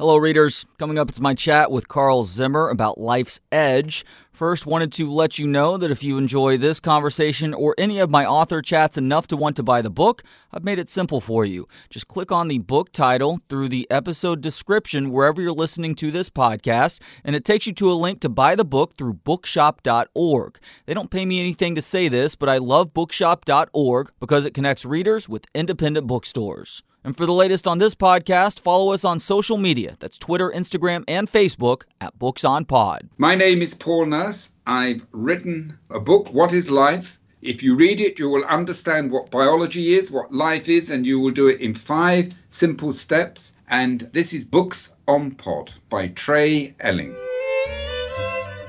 Hello, readers. Coming up, it's my chat with Carl Zimmer about Life's Edge. First, wanted to let you know that if you enjoy this conversation or any of my author chats enough to want to buy the book, I've made it simple for you. Just click on the book title through the episode description wherever you're listening to this podcast, and it takes you to a link to buy the book through bookshop.org. They don't pay me anything to say this, but I love bookshop.org because it connects readers with independent bookstores. And for the latest on this podcast, follow us on social media. That's Twitter, Instagram, and Facebook at Books on Pod. My name is Paul Nurse. I've written a book, What is Life? If you read it, you will understand what biology is, what life is, and you will do it in five simple steps. And this is Books on Pod by Trey Elling.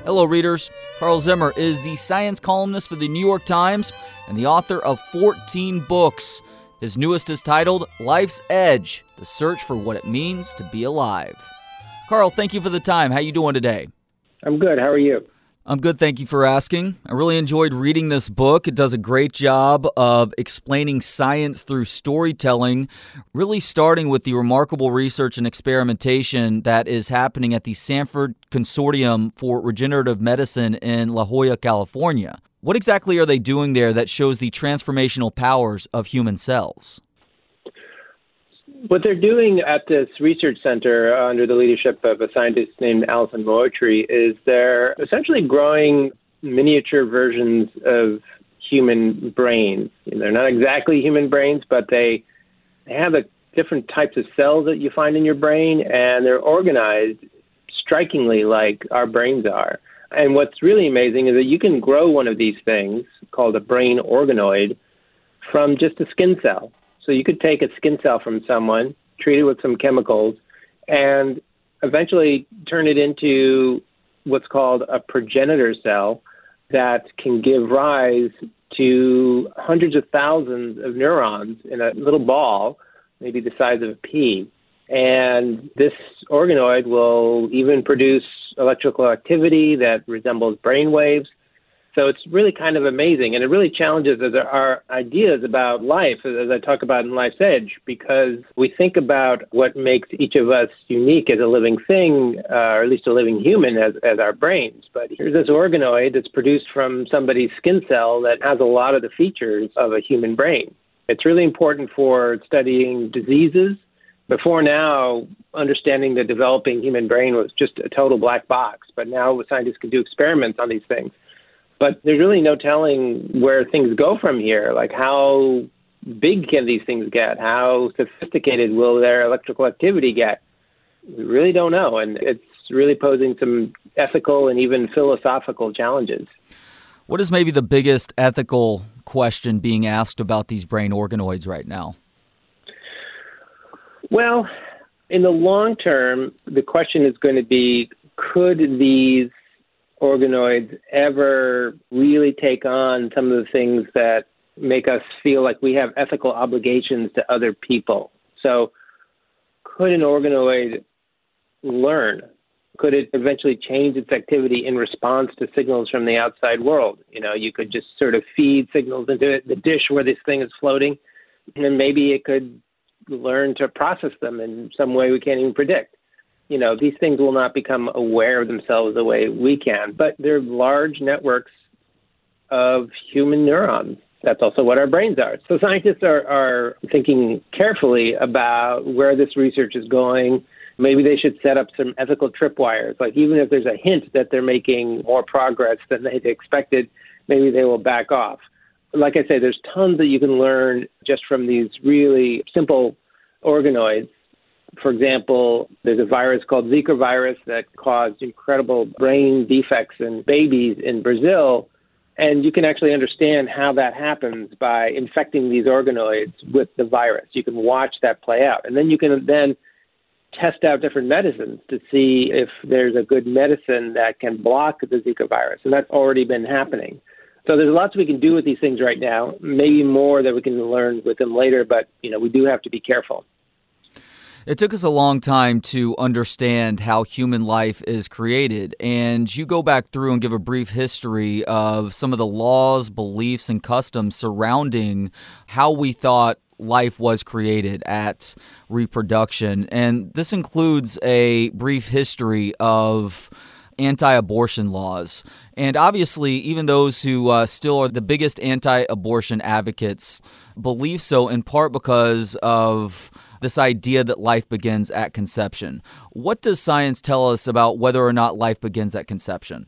Hello, readers. Carl Zimmer is the science columnist for the New York Times and the author of 14 books. His newest is titled Life's Edge: The Search for What It Means to Be Alive. Carl, thank you for the time. How you doing today? I'm good. How are you? I'm good, thank you for asking. I really enjoyed reading this book. It does a great job of explaining science through storytelling, really starting with the remarkable research and experimentation that is happening at the Sanford Consortium for Regenerative Medicine in La Jolla, California. What exactly are they doing there that shows the transformational powers of human cells? What they're doing at this research center under the leadership of a scientist named Alysson Muotri is they're essentially growing miniature versions of human brains. They're not exactly human brains, but they, they have the different types of cells that you find in your brain, and they're organized strikingly like our brains are. And what's really amazing is that you can grow one of these things called a brain organoid from just a skin cell. So you could take a skin cell from someone, treat it with some chemicals, and eventually turn it into what's called a progenitor cell that can give rise to hundreds of thousands of neurons in a little ball, maybe the size of a pea. And this organoid will even produce electrical activity that resembles brain waves. So it's really kind of amazing, and it really challenges our ideas about life, as I talk about in Life's Edge, because we think about what makes each of us unique as a living thing, uh, or at least a living human, as, as our brains. But here's this organoid that's produced from somebody's skin cell that has a lot of the features of a human brain. It's really important for studying diseases before now, understanding the developing human brain was just a total black box. But now scientists can do experiments on these things. But there's really no telling where things go from here. Like how big can these things get? How sophisticated will their electrical activity get? We really don't know, and it's really posing some ethical and even philosophical challenges. What is maybe the biggest ethical question being asked about these brain organoids right now? Well, in the long term, the question is going to be could these organoids ever really take on some of the things that make us feel like we have ethical obligations to other people? So, could an organoid learn? Could it eventually change its activity in response to signals from the outside world? You know, you could just sort of feed signals into it, the dish where this thing is floating, and maybe it could learn to process them in some way we can't even predict. You know, these things will not become aware of themselves the way we can, but they're large networks of human neurons. That's also what our brains are. So scientists are, are thinking carefully about where this research is going. Maybe they should set up some ethical tripwires. Like even if there's a hint that they're making more progress than they'd expected, maybe they will back off like I say, there's tons that you can learn just from these really simple organoids. For example, there's a virus called Zika virus that caused incredible brain defects in babies in Brazil. And you can actually understand how that happens by infecting these organoids with the virus. You can watch that play out. And then you can then test out different medicines to see if there's a good medicine that can block the Zika virus. And that's already been happening. So there's lots we can do with these things right now. Maybe more that we can learn with them later, but you know we do have to be careful. It took us a long time to understand how human life is created. And you go back through and give a brief history of some of the laws, beliefs, and customs surrounding how we thought life was created at reproduction. And this includes a brief history of anti abortion laws. And obviously, even those who uh, still are the biggest anti abortion advocates believe so in part because of this idea that life begins at conception. What does science tell us about whether or not life begins at conception?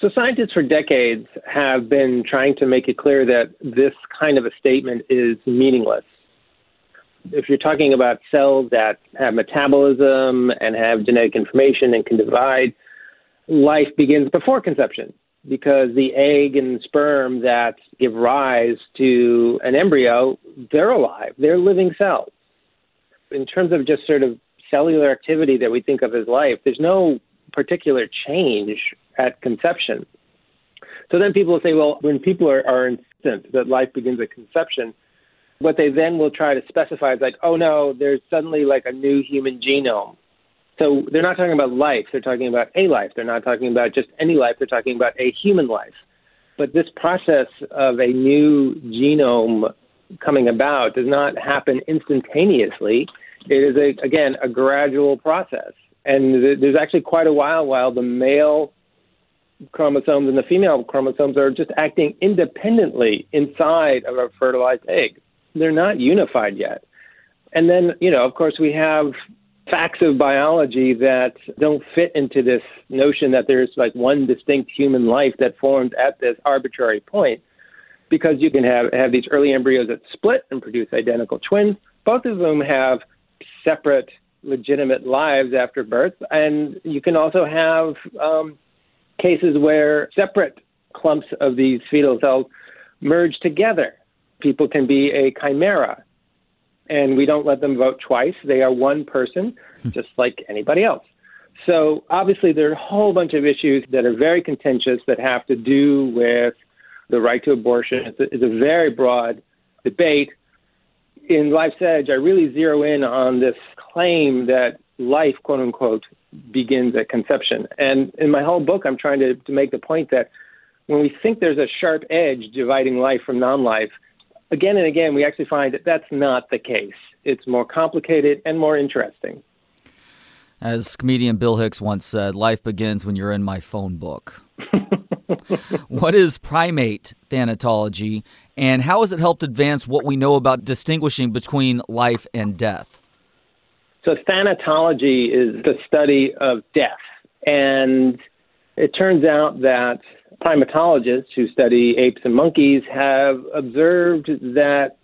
So, scientists for decades have been trying to make it clear that this kind of a statement is meaningless. If you're talking about cells that have metabolism and have genetic information and can divide, life begins before conception because the egg and sperm that give rise to an embryo, they're alive, they're living cells. In terms of just sort of cellular activity that we think of as life, there's no particular change at conception. So then people will say, well, when people are, are insistent that life begins at conception, what they then will try to specify is like, oh no, there's suddenly like a new human genome. So they're not talking about life, they're talking about a life. They're not talking about just any life, they're talking about a human life. But this process of a new genome coming about does not happen instantaneously. It is, a, again, a gradual process. And there's actually quite a while while the male chromosomes and the female chromosomes are just acting independently inside of a fertilized egg. They're not unified yet. And then, you know, of course, we have facts of biology that don't fit into this notion that there's like one distinct human life that formed at this arbitrary point because you can have, have these early embryos that split and produce identical twins. Both of them have separate legitimate lives after birth. And you can also have um, cases where separate clumps of these fetal cells merge together. People can be a chimera, and we don't let them vote twice. They are one person, hmm. just like anybody else. So obviously, there are a whole bunch of issues that are very contentious that have to do with the right to abortion. It's a, it's a very broad debate in Life's Edge, I really zero in on this claim that life, quote unquote, begins at conception. And in my whole book, I'm trying to, to make the point that when we think there's a sharp edge dividing life from non life, again and again, we actually find that that's not the case. It's more complicated and more interesting. As comedian Bill Hicks once said, life begins when you're in my phone book. what is primate thanatology, and how has it helped advance what we know about distinguishing between life and death? So, thanatology is the study of death. And it turns out that primatologists who study apes and monkeys have observed that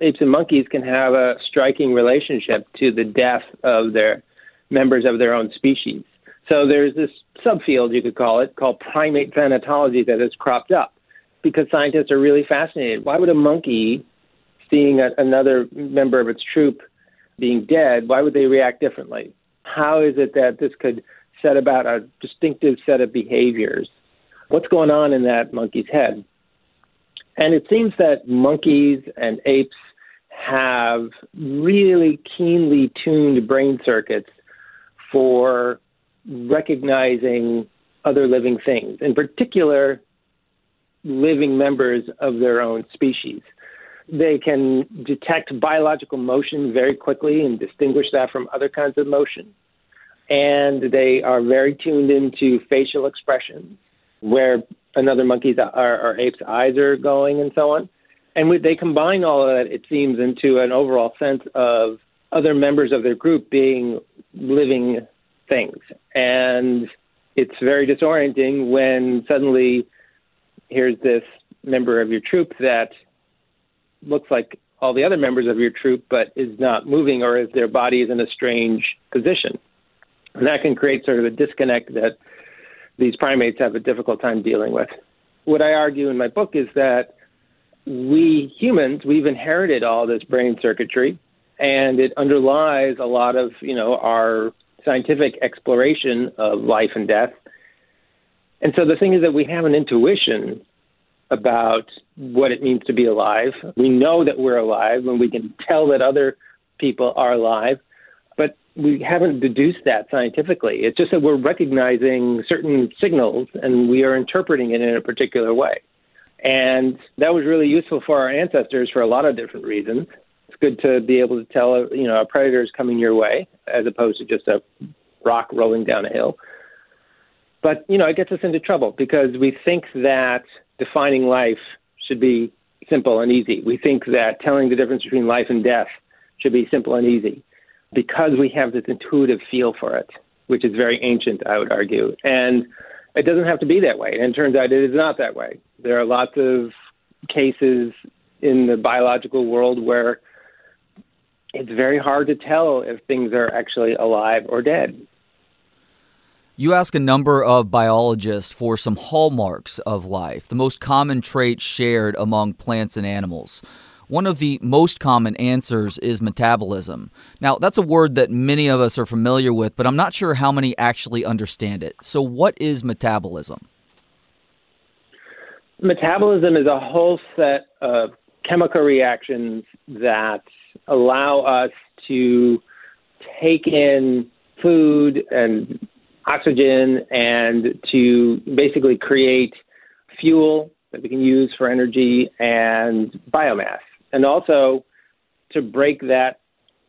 apes and monkeys can have a striking relationship to the death of their members of their own species. So there's this subfield, you could call it, called primate thanatology that has cropped up because scientists are really fascinated. Why would a monkey, seeing a, another member of its troop being dead, why would they react differently? How is it that this could set about a distinctive set of behaviors? What's going on in that monkey's head? And it seems that monkeys and apes have really keenly tuned brain circuits for recognizing other living things, in particular, living members of their own species. They can detect biological motion very quickly and distinguish that from other kinds of motion. And they are very tuned into facial expressions, where another monkey's or, or ape's eyes are going, and so on. And they combine all of that, it seems, into an overall sense of other members of their group being living things. And it's very disorienting when suddenly here's this member of your troop that looks like all the other members of your troop but is not moving or is their body is in a strange position. And that can create sort of a disconnect that these primates have a difficult time dealing with. What I argue in my book is that we humans, we've inherited all this brain circuitry and it underlies a lot of, you know, our scientific exploration of life and death. And so the thing is that we have an intuition about what it means to be alive. We know that we're alive and we can tell that other people are alive, we haven't deduced that scientifically. It's just that we're recognizing certain signals and we are interpreting it in a particular way. And that was really useful for our ancestors for a lot of different reasons. It's good to be able to tell, you know, a predator is coming your way as opposed to just a rock rolling down a hill. But, you know, it gets us into trouble because we think that defining life should be simple and easy. We think that telling the difference between life and death should be simple and easy because we have this intuitive feel for it, which is very ancient, I would argue. And it doesn't have to be that way. And it turns out it is not that way. There are lots of cases in the biological world where it's very hard to tell if things are actually alive or dead. You ask a number of biologists for some hallmarks of life, the most common traits shared among plants and animals. One of the most common answers is metabolism. Now, that's a word that many of us are familiar with, but I'm not sure how many actually understand it. So, what is metabolism? Metabolism is a whole set of chemical reactions that allow us to take in food and oxygen and to basically create fuel that we can use for energy and biomass, and also to break that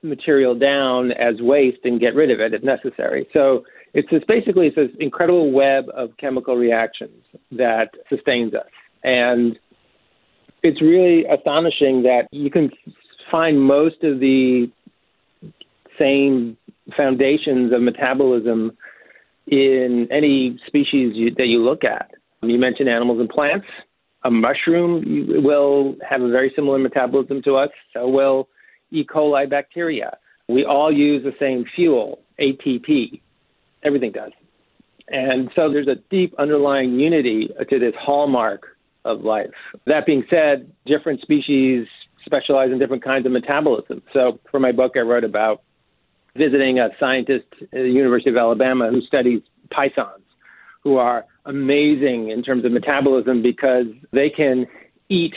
material down as waste and get rid of it if necessary. So it's basically it's this incredible web of chemical reactions that sustains us, and it's really astonishing that you can find most of the same foundations of metabolism in any species you, that you look at. You mentioned animals and plants. A mushroom will have a very similar metabolism to us. So will E. coli bacteria. We all use the same fuel, ATP. Everything does. And so there's a deep underlying unity to this hallmark of life. That being said, different species specialize in different kinds of metabolism. So for my book, I wrote about visiting a scientist at the University of Alabama who studies pythons, who are amazing in terms of metabolism because they can eat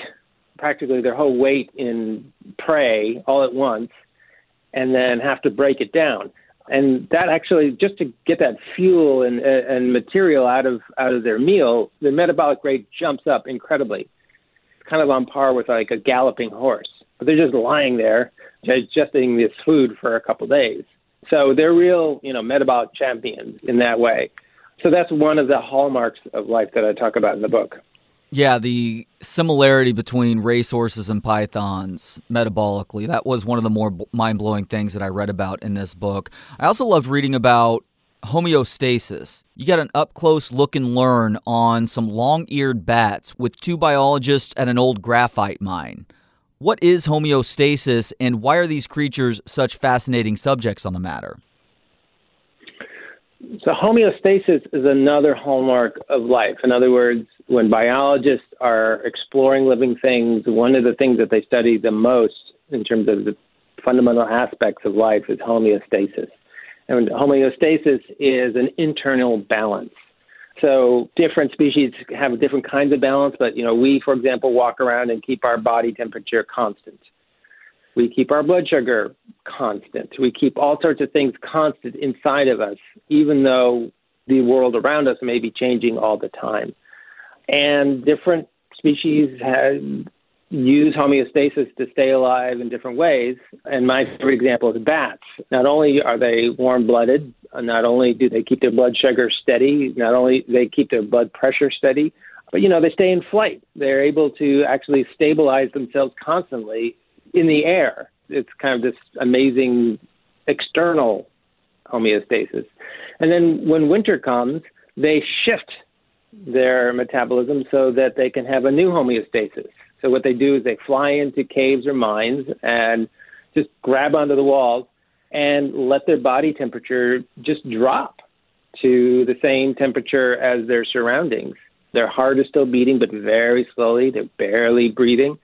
practically their whole weight in prey all at once and then have to break it down. And that actually, just to get that fuel and, and material out of out of their meal, the metabolic rate jumps up incredibly. It's kind of on par with like a galloping horse. But they're just lying there digesting this food for a couple days. So they're real, you know, metabolic champions in that way. So that's one of the hallmarks of life that I talk about in the book. Yeah, the similarity between racehorses and pythons metabolically, that was one of the more mind blowing things that I read about in this book. I also loved reading about homeostasis. You got an up close look and learn on some long eared bats with two biologists at an old graphite mine. What is homeostasis, and why are these creatures such fascinating subjects on the matter? So, homeostasis is another hallmark of life. In other words, when biologists are exploring living things, one of the things that they study the most in terms of the fundamental aspects of life is homeostasis. And homeostasis is an internal balance. So different species have different kinds of balance, but you know, we, for example, walk around and keep our body temperature constant. We keep our blood sugar constant. We keep all sorts of things constant inside of us, even though the world around us may be changing all the time. And different species have use homeostasis to stay alive in different ways. And my favorite example is bats. Not only are they warm blooded, not only do they keep their blood sugar steady, not only they keep their blood pressure steady, but you know, they stay in flight. They're able to actually stabilize themselves constantly in the air. It's kind of this amazing external homeostasis. And then when winter comes, they shift their metabolism so that they can have a new homeostasis. So what they do is they fly into caves or mines and just grab onto the walls and let their body temperature just drop to the same temperature as their surroundings. Their heart is still beating, but very slowly. They're barely breathing.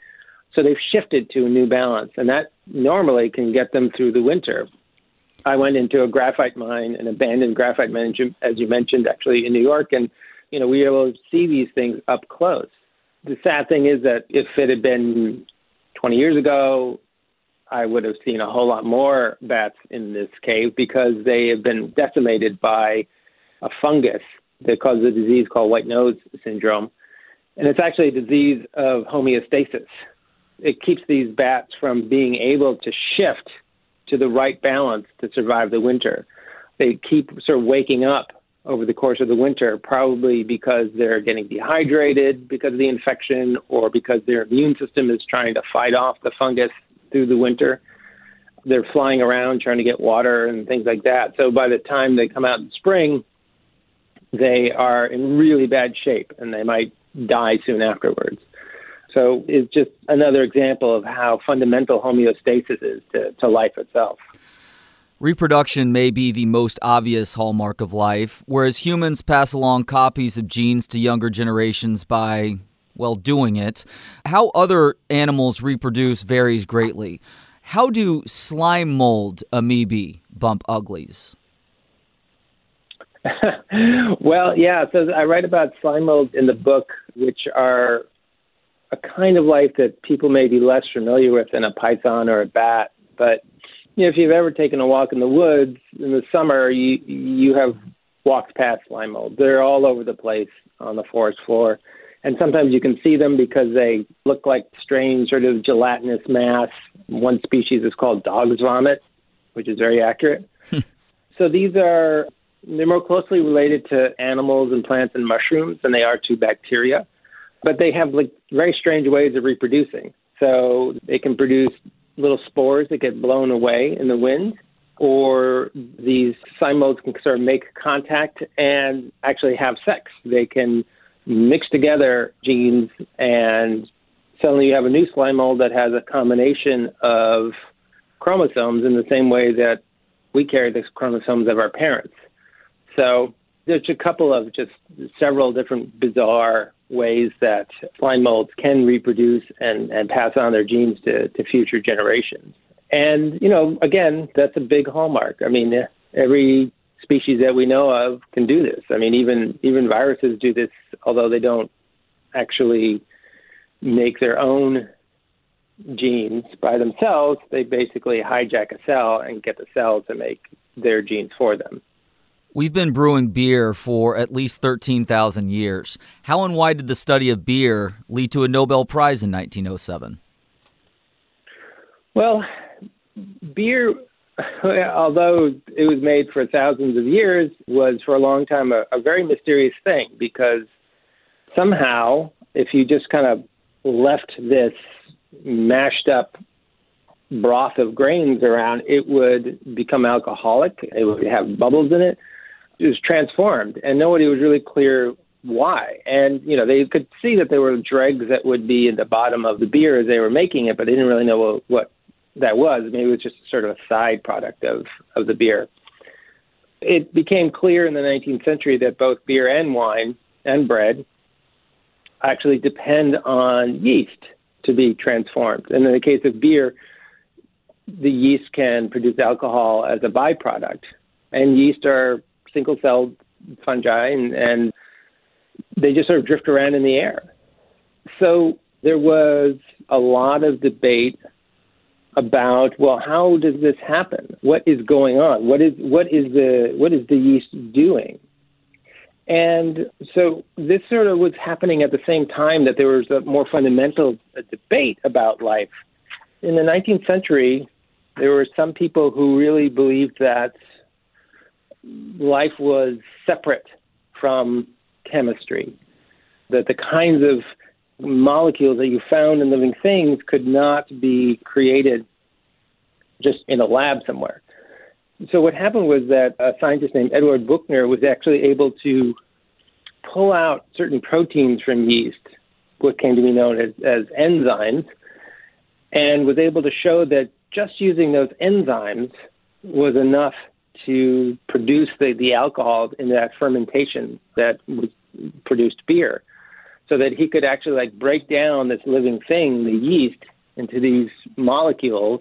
So they've shifted to a new balance, and that normally can get them through the winter. I went into a graphite mine, an abandoned graphite mine, as you mentioned, actually in New York, and you know we were able to see these things up close the sad thing is that if it had been 20 years ago, I would have seen a whole lot more bats in this cave because they have been decimated by a fungus that causes a disease called white nose syndrome. And it's actually a disease of homeostasis. It keeps these bats from being able to shift to the right balance to survive the winter. They keep sort of waking up over the course of the winter, probably because they're getting dehydrated because of the infection or because their immune system is trying to fight off the fungus through the winter. They're flying around trying to get water and things like that. So by the time they come out in spring, they are in really bad shape and they might die soon afterwards. So it's just another example of how fundamental homeostasis is to, to life itself. Reproduction may be the most obvious hallmark of life, whereas humans pass along copies of genes to younger generations by, well, doing it. How other animals reproduce varies greatly. How do slime mold amoebae bump uglies? well, yeah. So I write about slime molds in the book, which are a kind of life that people may be less familiar with than a python or a bat. But you know, if you've ever taken a walk in the woods in the summer, you you have walked past slime mold. They're all over the place on the forest floor, and sometimes you can see them because they look like strange sort of gelatinous mass. One species is called dog's vomit, which is very accurate. Hmm. so these are they're more closely related to animals and plants and mushrooms than they are to bacteria, but they have like very strange ways of reproducing. So they can produce little spores that get blown away in the wind, or these slime molds can sort of make contact and actually have sex. They can mix together genes, and suddenly you have a new slime mold that has a combination of chromosomes in the same way that we carry the chromosomes of our parents. So there's a couple of just several different bizarre ways that slime molds can reproduce and, and pass on their genes to, to future generations. And, you know, again, that's a big hallmark. I mean, every species that we know of can do this. I mean, even even viruses do this, although they don't actually make their own genes by themselves. They basically hijack a cell and get the cell to make their genes for them. We've been brewing beer for at least 13,000 years. How and why did the study of beer lead to a Nobel Prize in 1907? Well, beer, although it was made for thousands of years, was for a long time a, a very mysterious thing because somehow, if you just kind of left this mashed up broth of grains around, it would become alcoholic. It would have bubbles in it was transformed, and nobody was really clear why. And you know, they could see that there were dregs that would be in the bottom of the beer as they were making it, but they didn't really know what, what that was. Maybe it was just sort of a side product of of the beer. It became clear in the 19th century that both beer and wine and bread actually depend on yeast to be transformed. And in the case of beer, the yeast can produce alcohol as a byproduct. And yeast are single celled fungi and, and they just sort of drift around in the air. So there was a lot of debate about well how does this happen? What is going on? What is what is the what is the yeast doing? And so this sort of was happening at the same time that there was a more fundamental debate about life. In the 19th century there were some people who really believed that life was separate from chemistry, that the kinds of molecules that you found in living things could not be created just in a lab somewhere. So what happened was that a scientist named Edward Buchner was actually able to pull out certain proteins from yeast, what came to be known as, as enzymes, and was able to show that just using those enzymes was enough to produce the, the alcohol in that fermentation that produced beer so that he could actually like break down this living thing, the yeast, into these molecules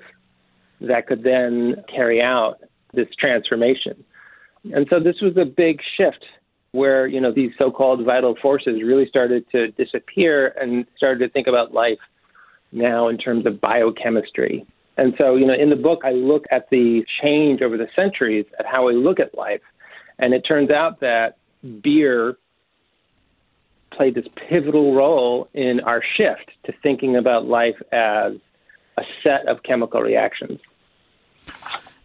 that could then carry out this transformation. And so this was a big shift where, you know, these so-called vital forces really started to disappear and started to think about life now in terms of biochemistry and so, you know, in the book, I look at the change over the centuries at how we look at life. And it turns out that beer played this pivotal role in our shift to thinking about life as a set of chemical reactions.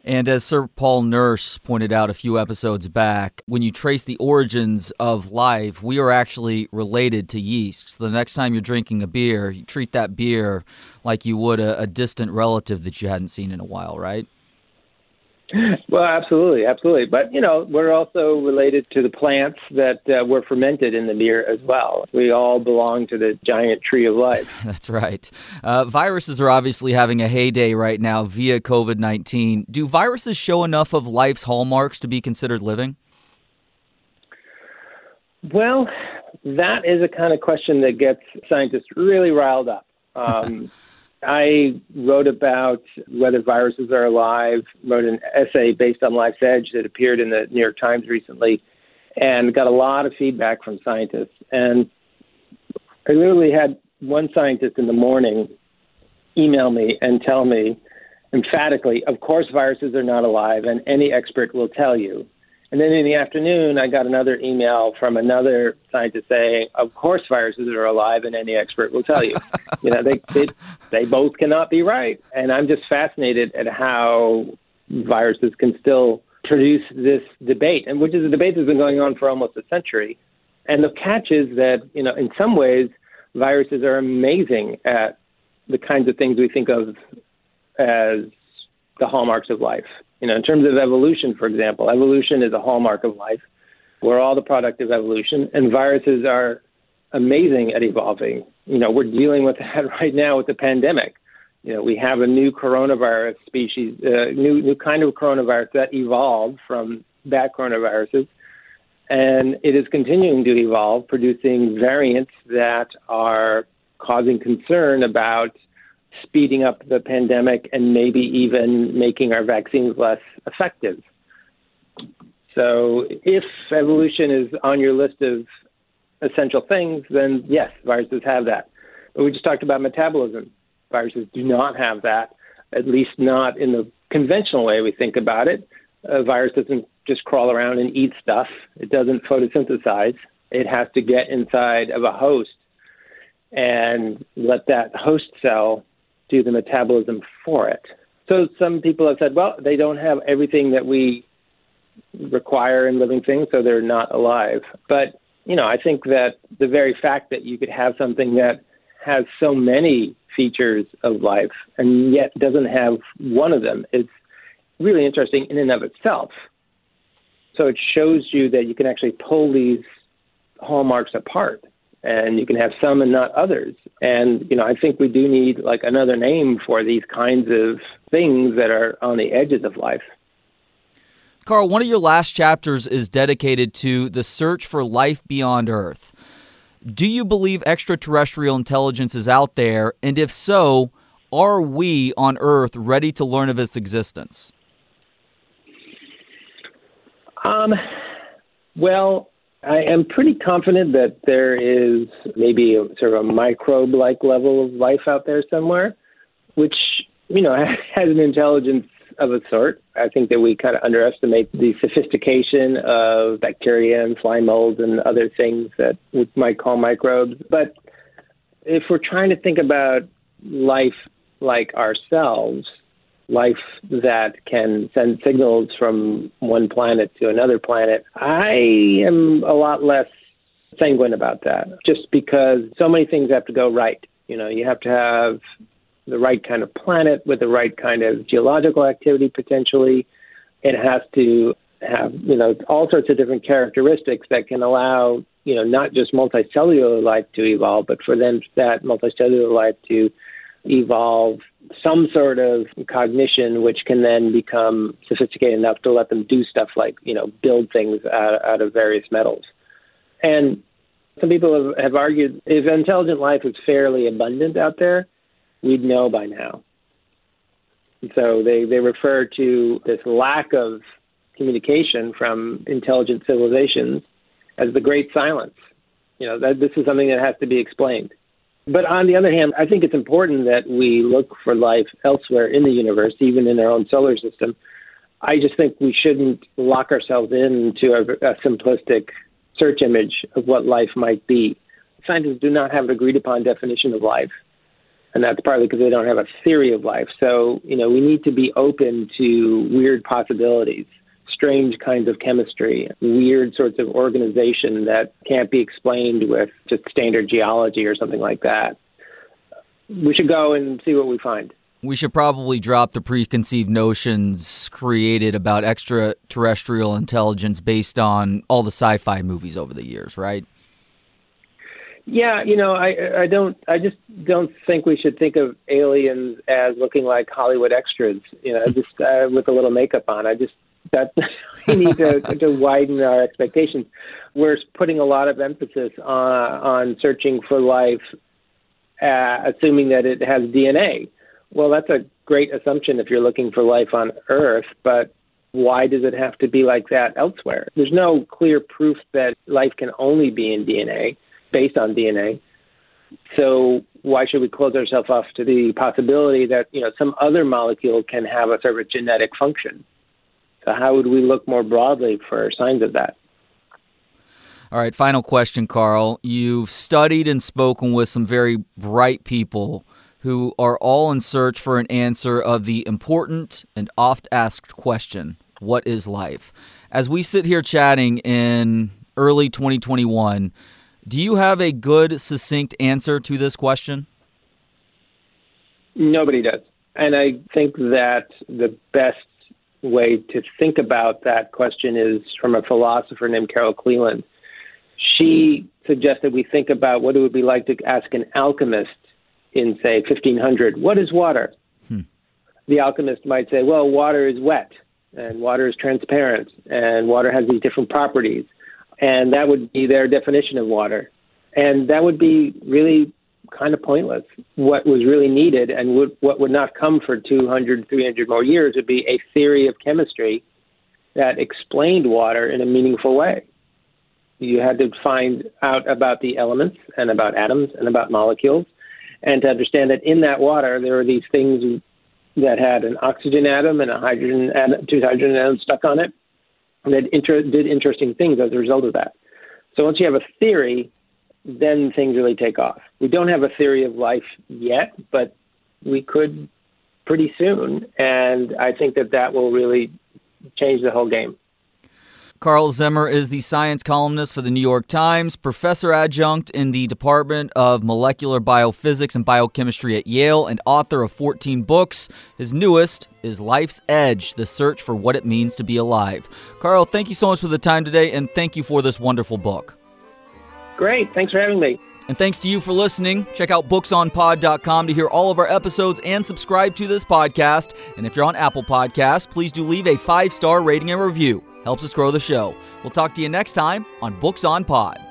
And as Sir Paul Nurse pointed out a few episodes back, when you trace the origins of life, we are actually related to yeast. So the next time you're drinking a beer, you treat that beer like you would a, a distant relative that you hadn't seen in a while, right? Well, absolutely, absolutely. But you know, we're also related to the plants that uh, were fermented in the beer as well. We all belong to the giant tree of life. That's right. Uh, viruses are obviously having a heyday right now via COVID nineteen. Do viruses show enough of life's hallmarks to be considered living? Well, that is a kind of question that gets scientists really riled up. Um, I wrote about whether viruses are alive, wrote an essay based on Life's Edge that appeared in the New York Times recently, and got a lot of feedback from scientists. And I literally had one scientist in the morning email me and tell me emphatically, of course, viruses are not alive, and any expert will tell you. And then in the afternoon, I got another email from another scientist saying, "Of course, viruses are alive, and any expert will tell you." you know, they, they they both cannot be right, and I'm just fascinated at how viruses can still produce this debate, and which is a debate that's been going on for almost a century. And the catch is that you know, in some ways, viruses are amazing at the kinds of things we think of as the hallmarks of life. You know, in terms of evolution, for example, evolution is a hallmark of life. We're all the product of evolution, and viruses are amazing at evolving. You know, we're dealing with that right now with the pandemic. You know, we have a new coronavirus species, uh, new new kind of coronavirus that evolved from bat coronaviruses, and it is continuing to evolve, producing variants that are causing concern about speeding up the pandemic and maybe even making our vaccines less effective. So, if evolution is on your list of essential things, then yes, viruses have that. But we just talked about metabolism. Viruses do not have that, at least not in the conventional way we think about it. A virus doesn't just crawl around and eat stuff, it doesn't photosynthesize. It has to get inside of a host and let that host cell do the metabolism for it. So some people have said, well, they don't have everything that we require in living things, so they're not alive. But, you know, I think that the very fact that you could have something that has so many features of life and yet doesn't have one of them is really interesting in and of itself. So it shows you that you can actually pull these hallmarks apart and you can have some and not others. And you know, I think we do need like another name for these kinds of things that are on the edges of life. Carl, one of your last chapters is dedicated to the search for life beyond Earth. Do you believe extraterrestrial intelligence is out there? And if so, are we on Earth ready to learn of its existence? Um, well, I am pretty confident that there is maybe a, sort of a microbe like level of life out there somewhere, which, you know, has an intelligence of a sort. I think that we kind of underestimate the sophistication of bacteria and slime molds and other things that we might call microbes. But if we're trying to think about life like ourselves, life that can send signals from one planet to another planet, I am a lot less sanguine about that just because so many things have to go right. You know, you have to have the right kind of planet with the right kind of geological activity potentially. It has to have, you know, all sorts of different characteristics that can allow, you know, not just multicellular life to evolve, but for then that multicellular life to evolve some sort of cognition which can then become sophisticated enough to let them do stuff like you know build things out, out of various metals. And some people have, have argued if intelligent life is fairly abundant out there we'd know by now. So they, they refer to this lack of communication from intelligent civilizations as the great silence. You know that this is something that has to be explained but on the other hand, I think it's important that we look for life elsewhere in the universe, even in our own solar system. I just think we shouldn't lock ourselves into a, a simplistic search image of what life might be. scientists do not have an agreed upon definition of life. And that's partly because they don't have a theory of life. So, you know, we need to be open to weird possibilities, strange kinds of chemistry, weird sorts of organization that can't be explained with just standard geology or something like that. We should go and see what we find we should probably drop the preconceived notions created about extraterrestrial intelligence based on all the sci-fi movies over the years, right? Yeah, you know, I I don't I just don't think we should think of aliens as looking like Hollywood extras, you know, just uh, with a little makeup on. I just that we need to to widen our expectations. We're putting a lot of emphasis on on searching for life, uh, assuming that it has DNA well, that's a great assumption if you're looking for life on Earth, but why does it have to be like that elsewhere? There's no clear proof that life can only be in DNA, based on DNA. So why should we close ourselves off to the possibility that you know some other molecule can have a sort of genetic function? So how would we look more broadly for signs of that? All right, final question, Carl. You've studied and spoken with some very bright people who are all in search for an answer of the important and oft asked question what is life? As we sit here chatting in early 2021, do you have a good, succinct answer to this question? Nobody does. And I think that the best way to think about that question is from a philosopher named Carol Cleland. She suggested we think about what it would be like to ask an alchemist in, say, 1500, what is water? Hmm. The alchemist might say, well, water is wet, and water is transparent, and water has these different properties. And that would be their definition of water. And that would be really kind of pointless. What was really needed and would, what would not come for 200, 300 more years would be a theory of chemistry that explained water in a meaningful way. You had to find out about the elements and about atoms and about molecules and to understand that in that water there were these things that had an oxygen atom and a hydrogen atom, two hydrogen atoms stuck on it, and that inter- did interesting things as a result of that. So once you have a theory, then things really take off. We don't have a theory of life yet, but we could pretty soon, and I think that that will really change the whole game. Carl Zimmer is the science columnist for the New York Times, professor adjunct in the Department of Molecular Biophysics and Biochemistry at Yale, and author of 14 books. His newest is Life's Edge The Search for What It Means to Be Alive. Carl, thank you so much for the time today, and thank you for this wonderful book. Great. Thanks for having me. And thanks to you for listening. Check out booksonpod.com to hear all of our episodes and subscribe to this podcast. And if you're on Apple Podcasts, please do leave a five star rating and review helps us grow the show. We'll talk to you next time on Books on Pod.